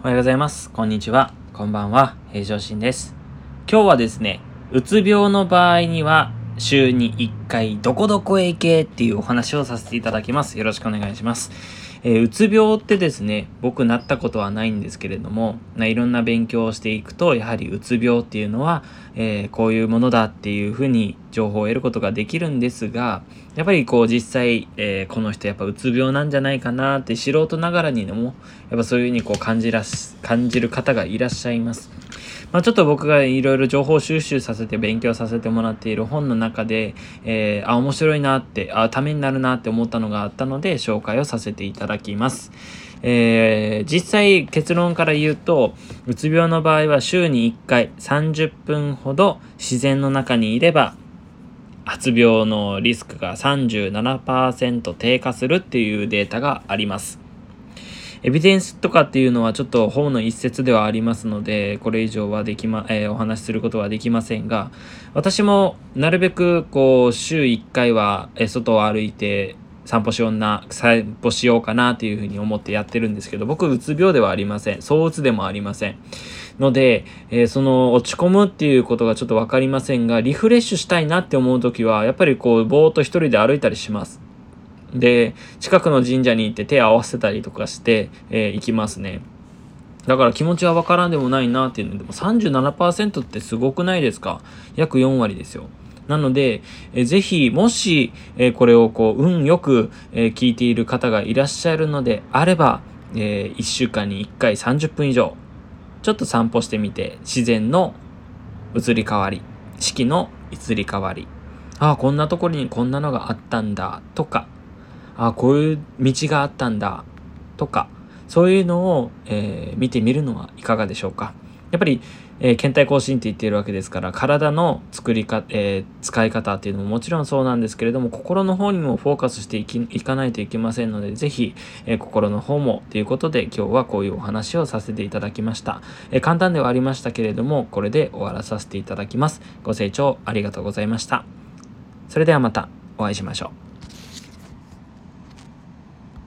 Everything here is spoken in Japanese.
おはようございます。こんにちは。こんばんは。平常心です。今日はですね、うつ病の場合には、週に1回どこどこへ行けっていうお話をさせていただきます。よろしくお願いします。えーうつ病ってですね、僕なったことはないんですけれども、ないろんな勉強をしていくと、やはりうつ病っていうのは、えーこういうものだっていうふうに情報を得ることができるんですが、やっぱりこう実際、えーこの人やっぱうつ病なんじゃないかなって素人ながらにでも、やっぱそういうふうにこう感じらし、感じる方がいらっしゃいます。まあ、ちょっと僕がいろいろ情報収集させて勉強させてもらっている本の中で、えーあ、面白いなって、あ、ためになるなって思ったのがあったので紹介をさせていただきます。えー実際結論から言うと、うつ病の場合は週に1回30分ほど自然の中にいれば、発病のリスクが37%低下するっていうデータがあります。エビデンスとかっていうのはちょっと本の一節ではありますので、これ以上はできま、えーお話しすることはできませんが、私もなるべくこう、週1回は外を歩いて散歩しような、散歩しようかなっていうふうに思ってやってるんですけど、僕うつ病ではありません。躁うつでもありません。ので、えーその落ち込むっていうことがちょっとわかりませんが、リフレッシュしたいなって思うときは、やっぱりこう、ぼーっと一人で歩いたりします。で、近くの神社に行って手合わせたりとかして、えー行きますね。だから気持ちはわからんでもないなっていうのでも37%ってすごくないですか？約4割ですよ。なので、えーぜひ、もし、えーこれをこう、運よく、えー聞いている方がいらっしゃるのであれば、え1週間に1回30分以上、ちょっと散歩してみて、自然の移り変わり、四季の移り変わり、ああ、こんなところにこんなのがあったんだ、とか、あこういう道があったんだとかそういうのを、えー見てみるのはいかがでしょうか。やっぱり、えー倦怠更新って言っているわけですから体の作りか、えー使い方っていうのももちろんそうなんですけれども心の方にもフォーカスしていきいかないといけませんのでぜひ、えー心の方もということで今日はこういうお話をさせていただきました、え簡単ではありましたけれどもこれで終わらさせていただきます。ご清聴ありがとうございました。それではまたお会いしましょう。